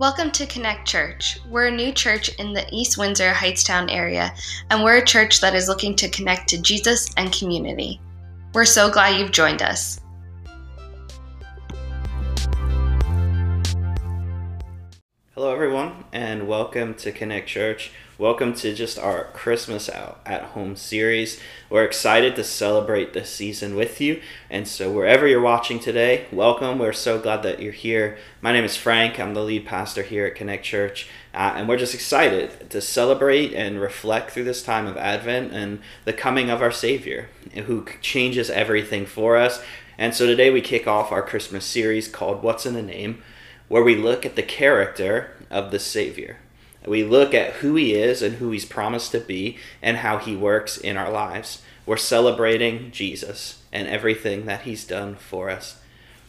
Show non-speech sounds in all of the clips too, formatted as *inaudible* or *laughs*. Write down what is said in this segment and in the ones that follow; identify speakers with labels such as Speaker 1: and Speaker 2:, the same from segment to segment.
Speaker 1: Welcome to Connect Church. We're a new church in the East Windsor Hightstown area, and we're a church that is looking to connect to Jesus and community. We're so glad you've joined us.
Speaker 2: Hello, everyone, and welcome to Connect Church. Welcome to just our Christmas out at home series. We're excited to celebrate this season with you. And so, wherever you're watching today, welcome. We're so glad that you're here. My name is Frank. I'm the lead pastor here at Connect Church. Uh, and we're just excited to celebrate and reflect through this time of Advent and the coming of our Savior, who changes everything for us. And so, today we kick off our Christmas series called What's in a Name, where we look at the character of the Savior. We look at who he is and who he's promised to be and how he works in our lives. We're celebrating Jesus and everything that he's done for us.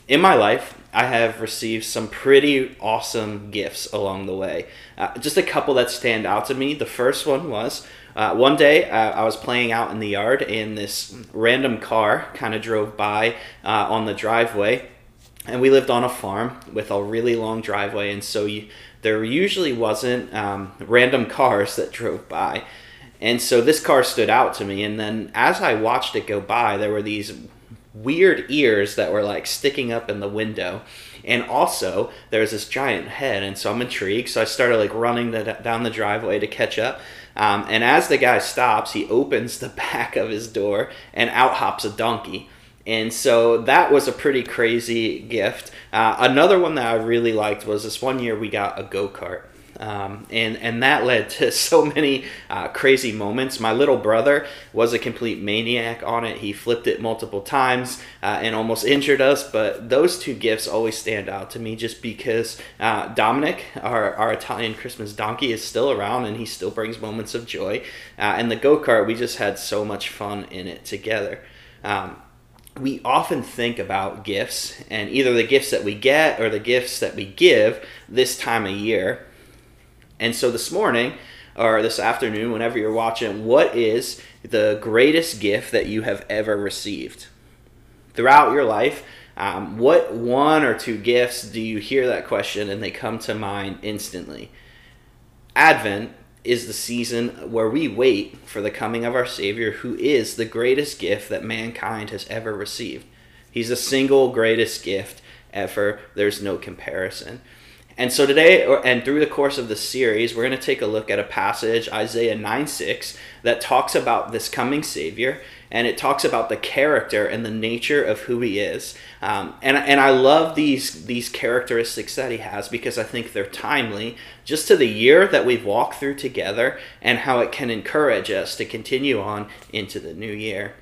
Speaker 2: In my life, I have received some pretty awesome gifts along the way. Uh, just a couple that stand out to me. The first one was uh, one day uh, I was playing out in the yard and this random car kind of drove by uh, on the driveway. And we lived on a farm with a really long driveway, and so you, there usually wasn't um, random cars that drove by. And so this car stood out to me. And then as I watched it go by, there were these weird ears that were like sticking up in the window. And also, there was this giant head. And so I'm intrigued. So I started like running the, down the driveway to catch up. Um, and as the guy stops, he opens the *laughs* back of his door and out hops a donkey. And so that was a pretty crazy gift. Uh, another one that I really liked was this one year we got a go kart. Um, and and that *laughs* led to so many uh, crazy moments. My little brother was a complete maniac on it. He flipped it multiple times uh, and almost injured us. But those two gifts always stand out to me, just because uh, Dominic, our our Italian Christmas donkey, is still around and he still brings moments of joy. Uh, and the go kart, we just had so much fun in it together. Um, we often think about gifts and either the gifts that we get or the gifts that we give this time of year. And so this morning or this afternoon, whenever you're watching, what is the greatest gift that you have ever received? Throughout your life, um, what one or two gifts do you hear that question and they come to mind instantly? Advent is the season where we wait for the coming of our Savior, who is the greatest gift that mankind has ever received. He's the single greatest gift ever. There's no comparison. And so today, and through the course of the series, we're going to take a look at a passage, Isaiah 9 6, that talks about this coming Savior and it talks about the character and the nature of who he is. Um, and, and I love these, these characteristics that he has because I think they're timely just to the year that we've walked through together and how it can encourage us to continue on into the new year.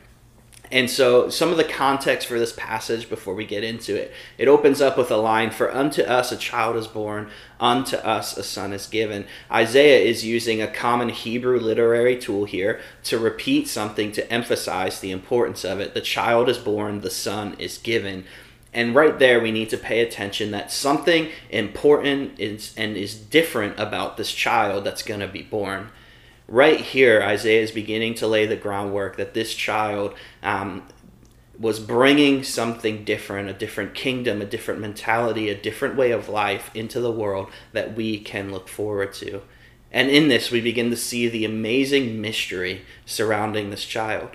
Speaker 2: And so, some of the context for this passage before we get into it, it opens up with a line For unto us a child is born, unto us a son is given. Isaiah is using a common Hebrew literary tool here to repeat something to emphasize the importance of it. The child is born, the son is given. And right there, we need to pay attention that something important is and is different about this child that's going to be born right here, Isaiah is beginning to lay the groundwork that this child um, was bringing something different, a different kingdom, a different mentality, a different way of life into the world that we can look forward to. And in this, we begin to see the amazing mystery surrounding this child.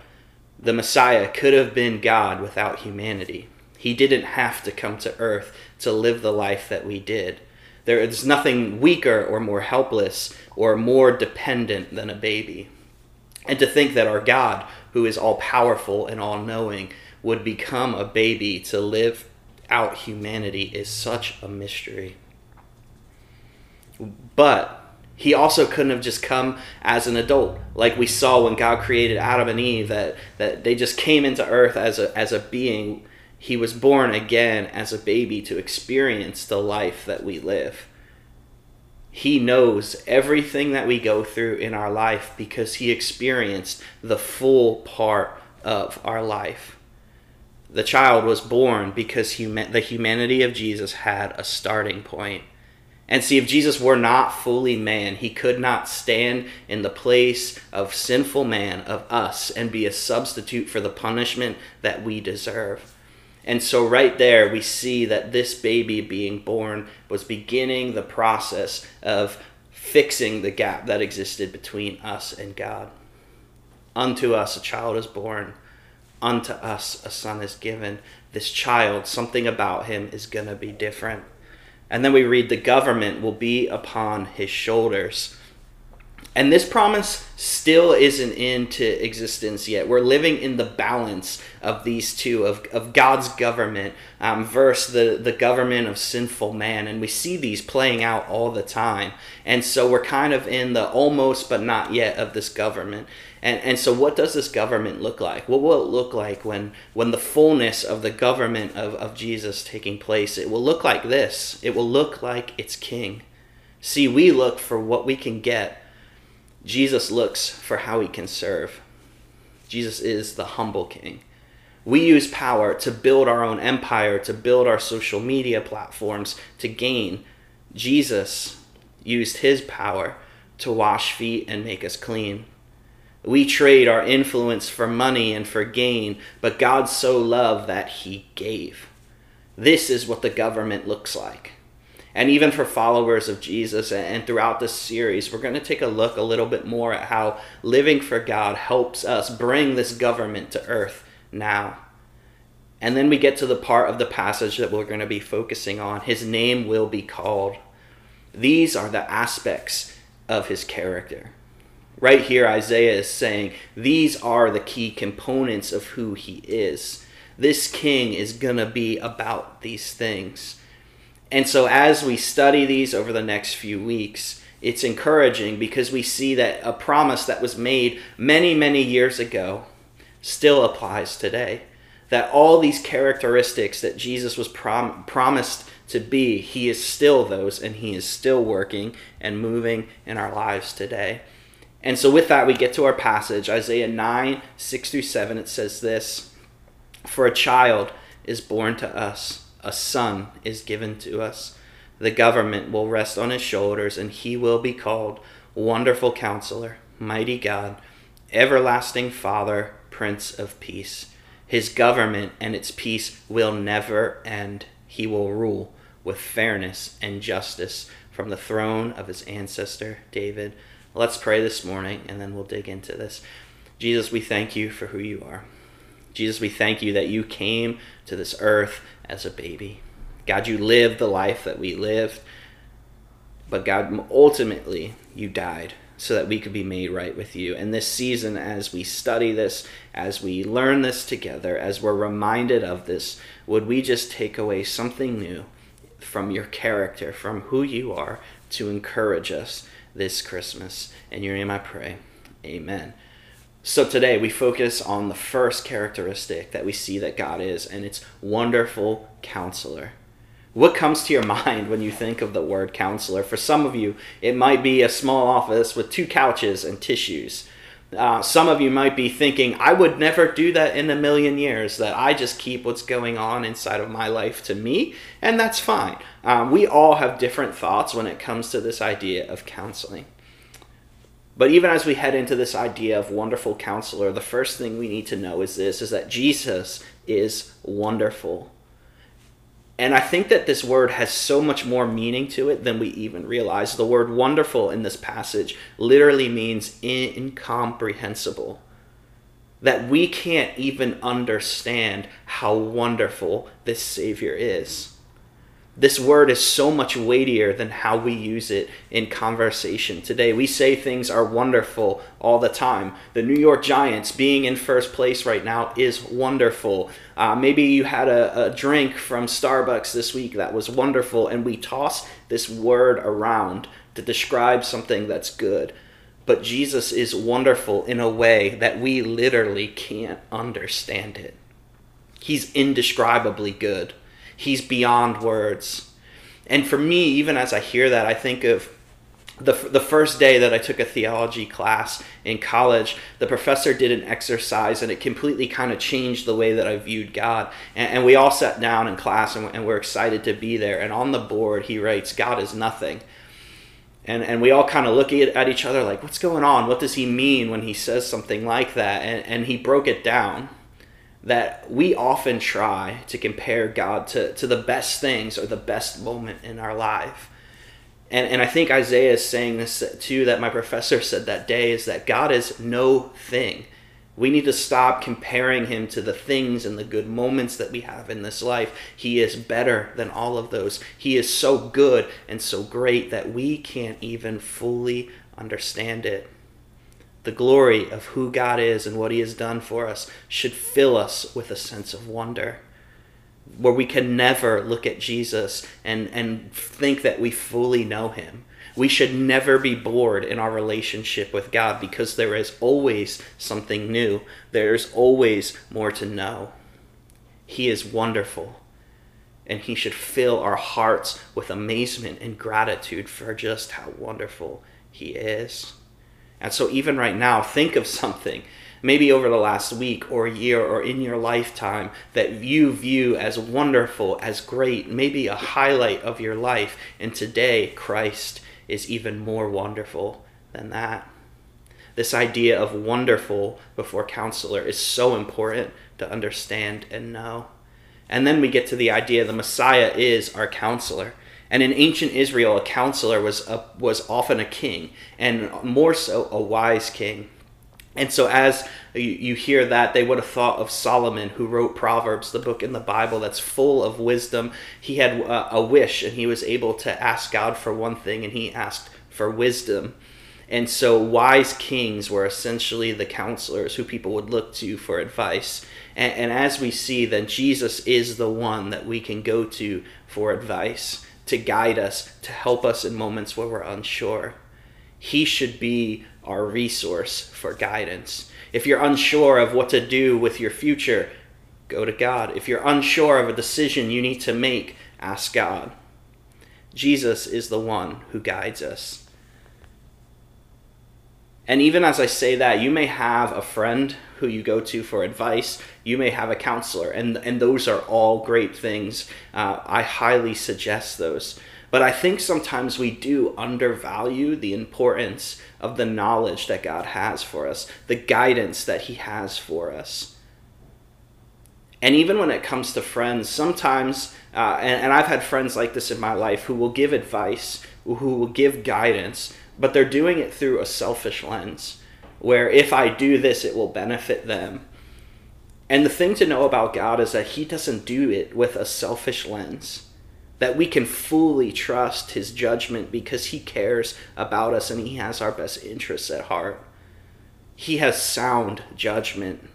Speaker 2: The Messiah could have been God without humanity. He didn't have to come to earth to live the life that we did. There is nothing weaker or more helpless or more dependent than a baby. And to think that our God, who is all powerful and all knowing, would become a baby to live out humanity is such a mystery. But he also couldn't have just come as an adult like we saw when god created adam and eve that, that they just came into earth as a, as a being he was born again as a baby to experience the life that we live he knows everything that we go through in our life because he experienced the full part of our life. The child was born because huma- the humanity of Jesus had a starting point. And see, if Jesus were not fully man, he could not stand in the place of sinful man, of us, and be a substitute for the punishment that we deserve. And so, right there, we see that this baby being born was beginning the process of fixing the gap that existed between us and God. Unto us a child is born, unto us a son is given. This child, something about him is going to be different. And then we read, the government will be upon his shoulders. And this promise still isn't into existence yet. We're living in the balance of these two, of, of God's government um, versus the, the government of sinful man. And we see these playing out all the time. And so we're kind of in the almost but not yet of this government. And, and so what does this government look like? What will it look like when, when the fullness of the government of, of Jesus taking place? It will look like this. It will look like its king. See, we look for what we can get Jesus looks for how he can serve. Jesus is the humble king. We use power to build our own empire, to build our social media platforms, to gain. Jesus used his power to wash feet and make us clean. We trade our influence for money and for gain, but God so loved that he gave. This is what the government looks like. And even for followers of Jesus and throughout this series, we're going to take a look a little bit more at how living for God helps us bring this government to earth now. And then we get to the part of the passage that we're going to be focusing on. His name will be called. These are the aspects of his character. Right here, Isaiah is saying these are the key components of who he is. This king is going to be about these things. And so, as we study these over the next few weeks, it's encouraging because we see that a promise that was made many, many years ago still applies today. That all these characteristics that Jesus was prom- promised to be, he is still those and he is still working and moving in our lives today. And so, with that, we get to our passage Isaiah 9 6 through 7. It says this For a child is born to us a son is given to us. The government will rest on his shoulders, and he will be called Wonderful Counselor, Mighty God, Everlasting Father, Prince of Peace. His government and its peace will never end. He will rule with fairness and justice from the throne of his ancestor David. Let's pray this morning and then we'll dig into this. Jesus, we thank you for who you are. Jesus, we thank you that you came to this earth as a baby. God, you lived the life that we lived, but God, ultimately, you died so that we could be made right with you. And this season, as we study this, as we learn this together, as we're reminded of this, would we just take away something new from your character, from who you are, to encourage us this Christmas? In your name I pray. Amen. So today we focus on the first characteristic that we see that God is, and it's wonderful counselor. What comes to your *laughs* mind when you think of the word counselor? For some of you, it might be a small office with two couches and tissues. Uh, some of you might be thinking, I would never do that in a million years, that I just keep what's going on inside of my life to me, and that's fine. Um, we all have different thoughts when it comes to this idea of counseling. But even as we head into this idea of wonderful counselor, the first thing we need to know is this is that Jesus is wonderful. And I think that this word has so much more meaning to it than we even realize. The word wonderful in this passage literally means incomprehensible. That we can't even understand how wonderful this Savior is. This word is so much weightier than how we use it in conversation today. We say things are wonderful all the time. The New York Giants being in first place right now is wonderful. Uh, maybe you had a, a drink from Starbucks this week that was wonderful, and we toss this word around to describe something that's good. But Jesus is wonderful in a way that we literally can't understand it. He's indescribably good. He's beyond words. And for me, even as I hear that, I think of the, the first day that I took a theology class in college, the professor did an exercise and it completely kind of changed the way that I viewed God. And, and we all sat down in class and, and we're excited to be there. And on the board, he writes, God is nothing. And, and we all kind of look at, at each other like, what's going on? What does he mean when he says something like that? And, and he broke it down that we often try to compare God to, to the best things or the best moment in our life. And, and I think Isaiah is saying this too, that my professor said that day, is that God is no thing. We need to stop comparing him to the things and the good moments that we have in this life. He is better than all of those. He is so good and so great that we can't even fully understand it. The glory of who God is and what he has done for us should fill us with a sense of wonder. Where we can never look at Jesus and, and think that we fully know him we should never be bored in our relationship with God because there is always something new. There's always more to know. He is wonderful, and He should fill our hearts with amazement and gratitude for just how wonderful He is. And so, even right now, think of something maybe over the last week or year or in your lifetime that you view as wonderful, as great, maybe a highlight of your life. And today, Christ is even more wonderful than that. This idea of wonderful before counselor is so important to understand and know. And then we get to the idea the Messiah is our counselor. And in ancient Israel, a counselor was, a, was often a king, and more so a wise king. And so, as you, hear that, they would have thought of Solomon, who wrote Proverbs, the book in the Bible that's full of wisdom. He had a, a wish, and he was able to ask God for one thing, and he asked for wisdom. And so, wise kings were essentially the counselors who people would look to for advice. And, and, as we see, then Jesus is the one that we can go to for advice, to guide us, to help us in moments where we're unsure. He should be our resource for guidance. If you're unsure of what to do with your future, go to God. If you're unsure of a decision you need to make, ask God. Jesus is the one who guides us. And even as I say that, you may have a friend who you go to for advice. You may have a counselor, and, and those are all great things. Uh, I highly suggest those. But I think sometimes we do undervalue the importance of the knowledge that God has for us, the guidance that He has for us. And even when it comes to friends, sometimes, uh, and, and I've had friends like this in my life who will give advice, who will give guidance, but they're doing it through a selfish lens, where if I do this, it will benefit them. And the thing to know about God is that He doesn't do it with a selfish lens that we can fully trust his judgment because he cares about us and he has our best interests at heart. He has sound judgment.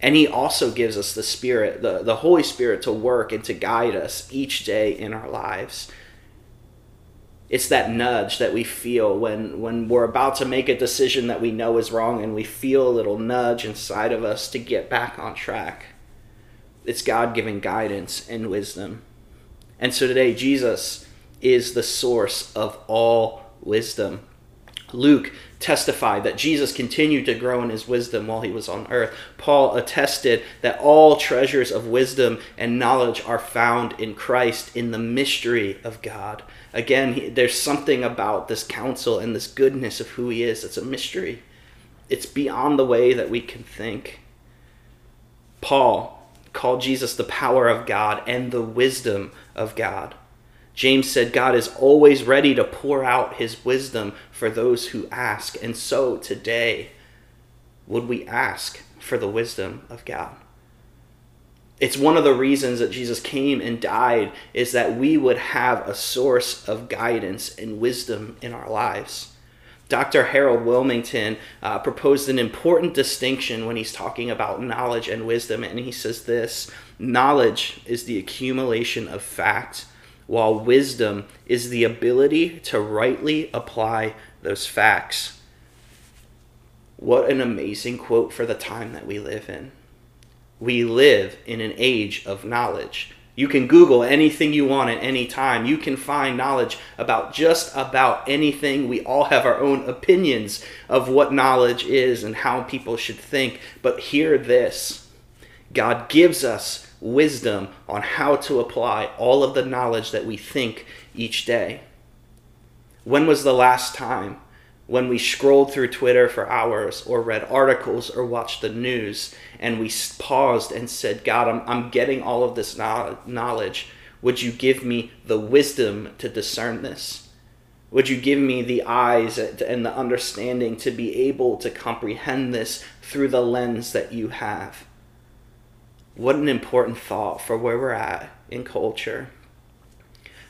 Speaker 2: And he also gives us the Spirit, the, the Holy Spirit, to work and to guide us each day in our lives. It's that nudge that we feel when, when we're about to make a decision that we know is wrong and we feel a little nudge inside of us to get back on track. It's God giving guidance and wisdom. And so today, Jesus is the source of all wisdom. Luke testified that Jesus continued to grow in his wisdom while he was on earth. Paul attested that all treasures of wisdom and knowledge are found in Christ in the mystery of God. Again, there's something about this counsel and this goodness of who he is that's a mystery. It's beyond the way that we can think. Paul called Jesus the power of God and the wisdom of God. James said God is always ready to pour out his wisdom for those who ask. And so today, would we ask for the wisdom of God? It's one of the reasons that Jesus came and died is that we would have a source of guidance and wisdom in our lives. Dr. Harold Willmington uh, proposed an important distinction when he's talking about knowledge and wisdom, and he says this knowledge is the accumulation of facts, while wisdom is the ability to rightly apply those facts. What an amazing quote for the time that we live in. We live in an age of knowledge. You can Google anything you want at any time. You can find knowledge about just about anything. We all have our own opinions of what knowledge is and how people should think. But hear this God gives us wisdom on how to apply all of the knowledge that we think each day. When was the last time when we scrolled through Twitter for hours or read articles or watched the news and we paused and said, God, I'm, I'm getting all of this knowledge. Would you give me the wisdom to discern this? Would you give me the eyes and the understanding to be able to comprehend this through the lens that you have? What an important thought for where we're at in culture.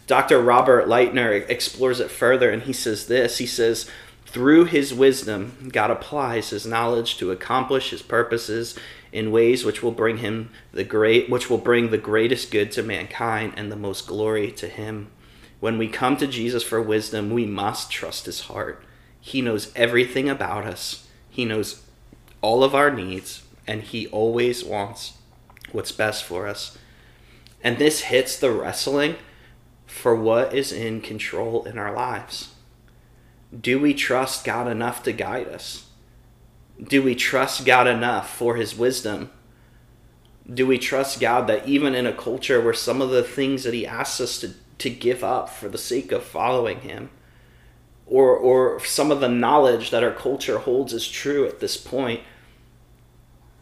Speaker 2: Dr. Robert Lightner explores it further and he says this He says, through his wisdom, God applies his knowledge to accomplish his purposes in ways which will bring him the great which will bring the greatest good to mankind and the most glory to him. When we come to Jesus for wisdom, we must trust his heart. He knows everything about us. He knows all of our needs and he always wants what's best for us. And this hits the wrestling for what is in control in our lives do we trust God enough to guide us? Do we trust God enough for his wisdom? Do we trust God that even in a culture where some of the things that he asks us to, to give up for the sake of following him, or, or some of the knowledge that our culture holds as true at this point,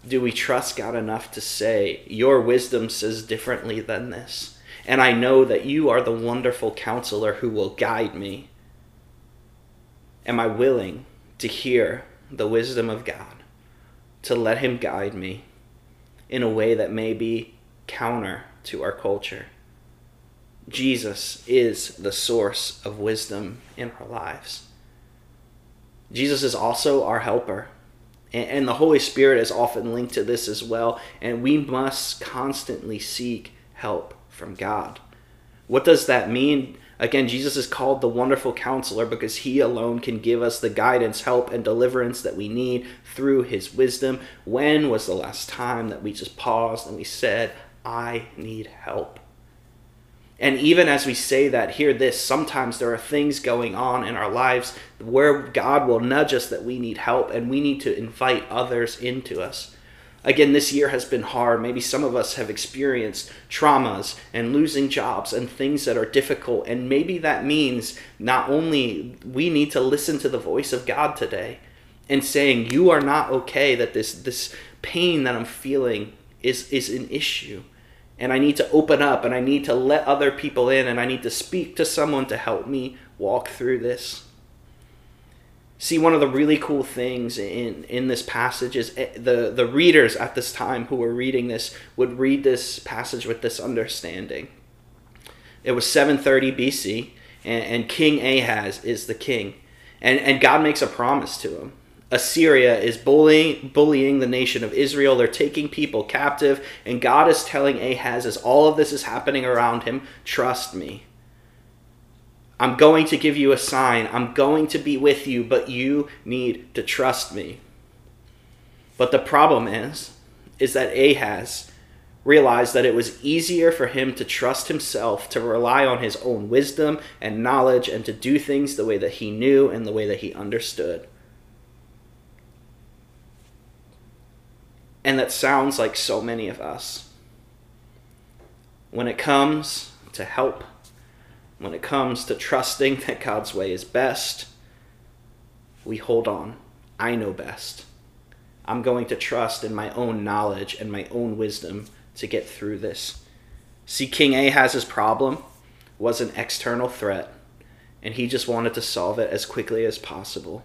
Speaker 2: do we trust God enough to say, Your wisdom says differently than this? And I know that you are the wonderful counselor who will guide me Am I willing to hear the wisdom of God, to let Him guide me in a way that may be counter to our culture? Jesus is the source of wisdom in our lives. Jesus is also our helper. And the Holy Spirit is often linked to this as well. And we must constantly seek help from God. What does that mean? Again, Jesus is called the wonderful counselor because he alone can give us the guidance, help, and deliverance that we need through his wisdom. When was the last time that we just paused and we said, I need help? And even as we say that, hear this sometimes there are things going on in our lives where God will nudge us that we need help and we need to invite others into us. Again, this year has been hard. Maybe some of us have experienced traumas and losing jobs and things that are difficult. And maybe that means not only we need to listen to the voice of God today and saying, You are not okay, that this, this pain that I'm feeling is, is an issue. And I need to open up and I need to let other people in and I need to speak to someone to help me walk through this. See, one of the really cool things in, in this passage is eh, the, the readers at this time who were reading this would read this passage with this understanding. It was 730 BC, and, and King Ahaz is the king. And, and God makes a promise to him. Assyria is bullying, bullying the nation of Israel. They're taking people captive. And God is telling Ahaz, as all of this is happening around him, trust me. I'm going to give you a sign. I'm going to be with you, but you need to trust me. But the problem is, is that Ahaz realized that it was easier for him to trust himself, to rely on his own wisdom and knowledge, and to do things the way that he knew and the way that he understood. And that sounds like so many of us. When it comes to help when it comes to trusting that God's way is best, we hold on. I know best. I'm going to trust in my own knowledge and my own wisdom to get through this. See, King Ahaz's problem was an external threat, and he just wanted to solve it as quickly as possible.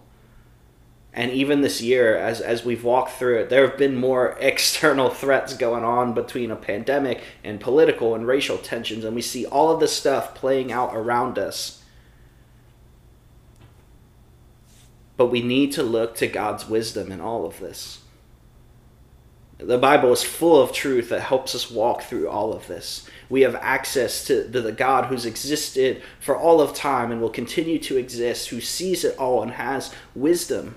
Speaker 2: And even this year, as, as we've walked through it, there have been more *laughs* external threats going on between a pandemic and political and racial tensions, and we see all of this stuff playing out around us. But we need to look to God's wisdom in all of this. The Bible is full of truth that helps us walk through all of this. We have access to, to, the God who's existed for all of time and will continue to exist, who sees it all and has wisdom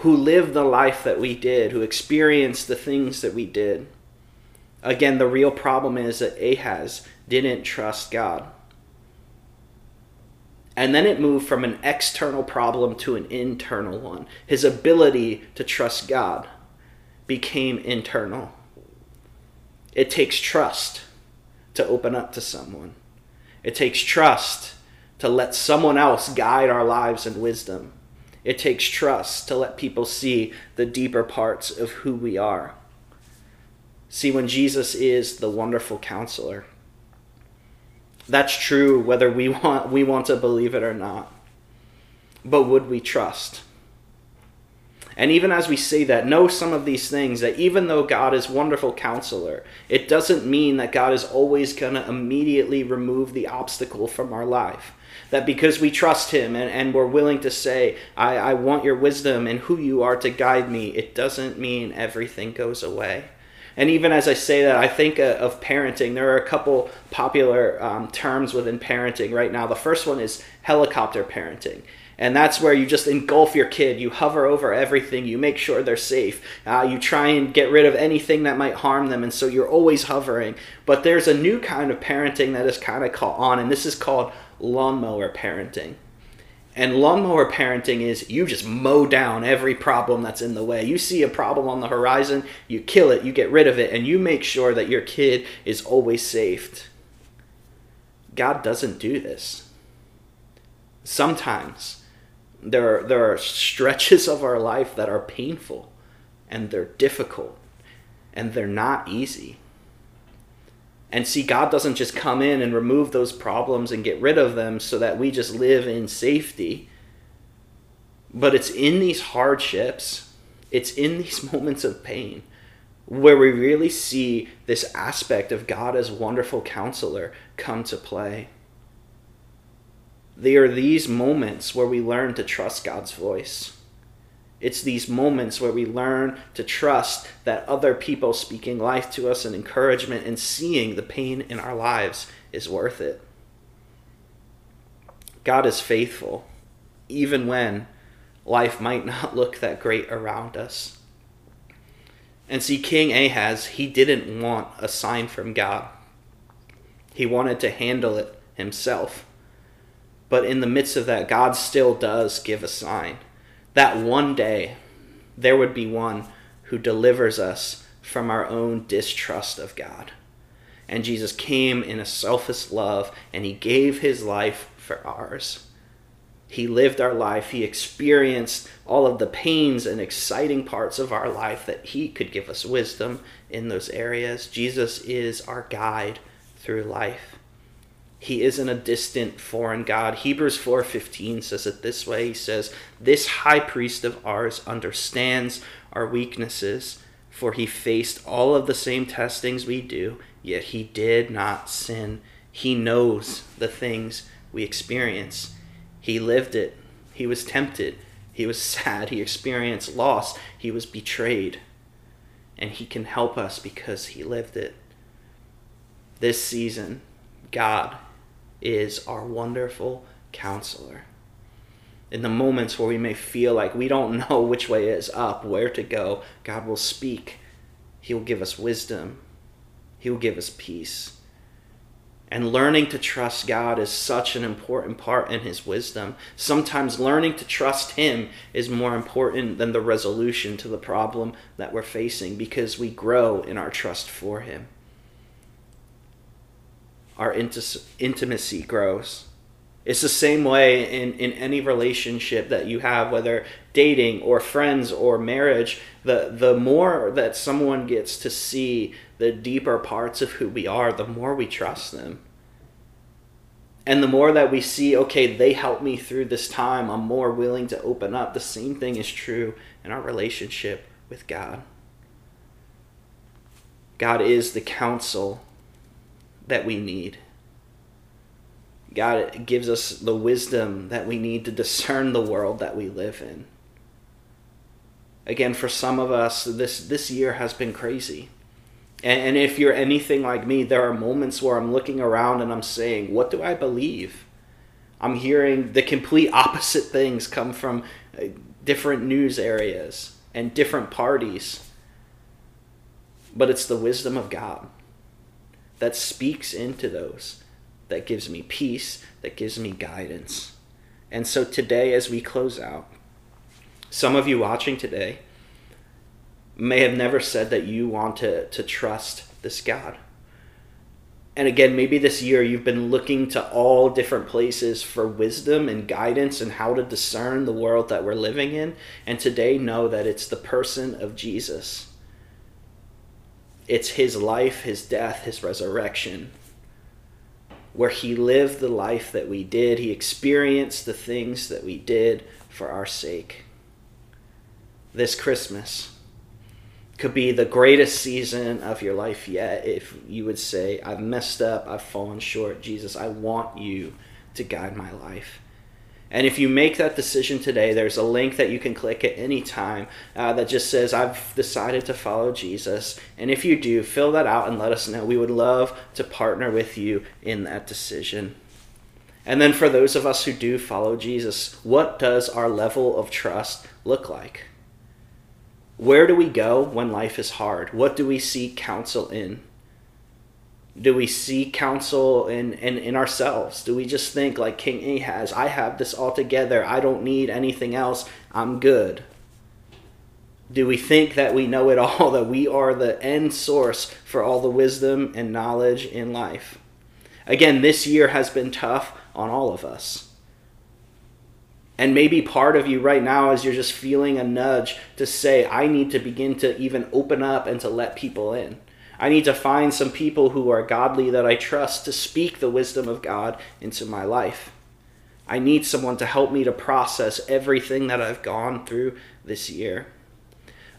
Speaker 2: who lived the life that we did, who experienced the things that we did. Again, the real problem is that Ahaz didn't trust God. And then it moved from an external problem to an internal one. His ability to trust God became internal. It takes trust to open up to someone, it takes trust to let someone else guide our lives in wisdom. It takes trust to let people see the deeper parts of who we are. See, when Jesus is the wonderful counselor, that's true whether we *laughs* want, we want to believe it or not. But would we trust? And even as we say that, know some of these things that even though God is wonderful counselor, it doesn't mean that God is always going to immediately remove the obstacle from our life. That because we trust Him and, and we're willing to say, I, I want your wisdom and who you are to guide me, it doesn't mean everything goes away. And even as I say that, I think uh, of parenting. There are a couple popular um, terms within parenting right now. The first one is helicopter parenting. And that's where you just engulf your kid. You hover over everything. You make sure they're safe. Uh, you try and get rid of anything that might harm them. And so you're always hovering. But there's a new kind of parenting that is kind of caught on. And this is called lawnmower parenting and lawnmower parenting is you just mow down every problem that's in the way. You see a problem on the horizon, you kill it, you get rid of it, and you make sure that your kid is always saved. God doesn't do this. Sometimes there are, there are stretches of our life that are painful and they're difficult and they're not easy. And see, God doesn't just come in and remove those problems and get rid of them so that we just live in safety. But it's in these hardships, it's in these *laughs* moments of pain where we really see this aspect of God as wonderful counselor come to play. They are these moments where we learn to trust God's voice. It's these moments where we learn to trust that other people speaking life to us and encouragement and seeing the pain in our lives is worth it. God is faithful, even when life might *laughs* not look that great around us. And see, King Ahaz, he didn't want a sign from God, he wanted to handle it himself. But in the midst of that, God still does give a sign. That one day, there would be one who delivers us from our own distrust of God. And Jesus came in a selfless love and he gave his life for ours. He lived our life. He experienced all of the pains and exciting parts of our life that he could give us wisdom in those areas. Jesus is our guide through life. He isn't a distant foreign god. Hebrews 4:15 says it this way. He says, "This high priest of ours understands our weaknesses, for he faced all of the same testings we do, yet he did not sin. He knows the things we experience. He lived it. He was tempted. He was *laughs* sad. He experienced loss. He was betrayed. And he can help us because he lived it. This season, God is our wonderful counselor. In the moments where we may feel like we don't *laughs* know which way is up, where to go, God will speak. He will give us wisdom. He will give us peace. And learning to trust God is such an important part in His wisdom. Sometimes learning to trust Him is more important than the resolution to the problem that we're facing because we grow in our trust for Him our intimacy grows. It's the same way in, in any relationship that you have, whether dating or friends or marriage. The, the more that someone gets to see the deeper parts of who we are, the more we trust them. And the more that we see, okay, they helped me through this time, I'm more willing to open up. The same thing is true in our relationship with God. God is the counsel that we need. God gives us the wisdom that we need to discern the world that we live in. Again, for some of us, this, this year has been crazy. And, and if you're anything like me, there are moments where I'm looking around and I'm saying, What do I believe? I'm hearing the complete opposite things come from uh, different news areas and different parties. But it's the wisdom of God that speaks into those, that gives me peace, that gives me guidance. And so today, as we close out, some of you watching today may have never said that you want to, to trust this God. And again, maybe this year you've been looking to all different places for wisdom and guidance and how to discern the world that we're living in. And today, know that it's the person of Jesus. It's his life, his death, his resurrection, where he lived the life that we did. He experienced the things that we did for our sake. This Christmas, could be the greatest season of your life yet if you would say, I've messed up, I've fallen short. Jesus, I want you to guide my life. And if you make that decision today, there's a link that you can click at any time uh, that just says, I've decided to follow Jesus. And if you do, fill that out and let us know. We would love to partner with you in that decision. And then for those of us who do follow Jesus, what does our level of trust look like? Where do we go when life is hard? What do we seek counsel in? Do we seek counsel in, in, in ourselves? Do we just think, like King Ahaz, I have this all together. I don't need anything else. I'm good. Do we think that we know it *laughs* all, that we are the end source for all the wisdom and knowledge in life? Again, this year has been tough on all of us. And maybe part of you right now is you're just feeling a nudge to say, I need to begin to even open up and to let people in. I need to find some people who are godly that I trust to speak the wisdom of God into my life. I need someone to help me to process everything that I've gone through this year.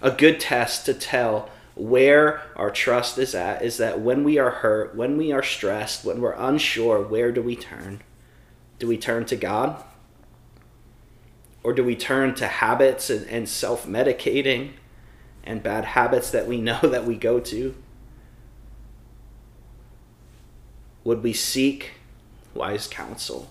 Speaker 2: A good test to tell where our trust is at is that when we are hurt, when we are stressed, when we're unsure, where do we turn? Do we turn to God? Or do we turn to habits and, and self medicating and bad habits that we *laughs* know that we go to? Would we seek wise counsel?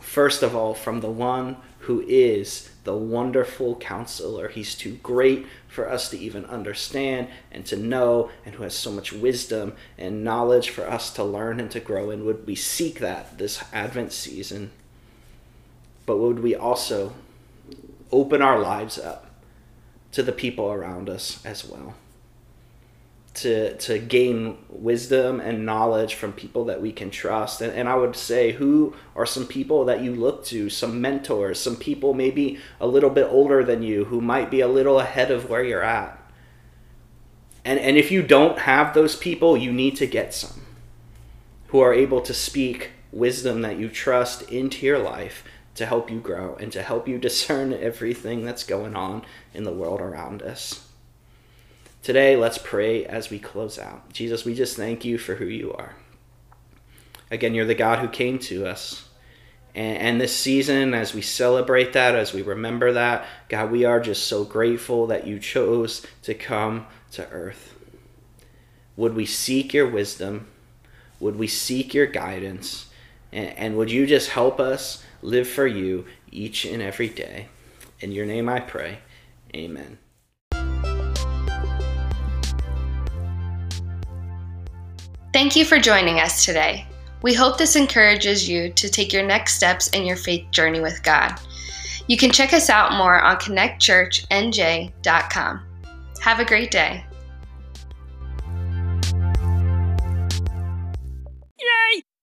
Speaker 2: First of all, from the one who is the wonderful counselor. He's too great for us to even understand and to know, and who has so much wisdom and knowledge for us to learn and to grow in. Would we seek that this Advent season? but would we also open our lives up to the people around us as well? To, to gain wisdom and knowledge from people that we can trust. And, and I would say, who are some people that you look to, some mentors, some people maybe a little bit older than you who might be a little ahead of where you're at? And, and if you don't have those people, you need to get some who are able to speak wisdom that you trust into your life to help you grow and to help you *laughs* discern everything that's going on in the world around us. Today, let's pray as we close out. Jesus, we just thank you for who you are. Again, you're the God who came to us. And, and this season, as we celebrate that, as we remember that, God, we are just so grateful that you chose to come to earth. Would we seek your wisdom? Would we seek your guidance? And, and would you just help us live for you each and every day. In your name I pray. Amen.
Speaker 1: Thank you for joining us today. We hope this encourages you to take your next steps in your faith journey with God. You can check us out more on connectchurchnj.com. Have a great day.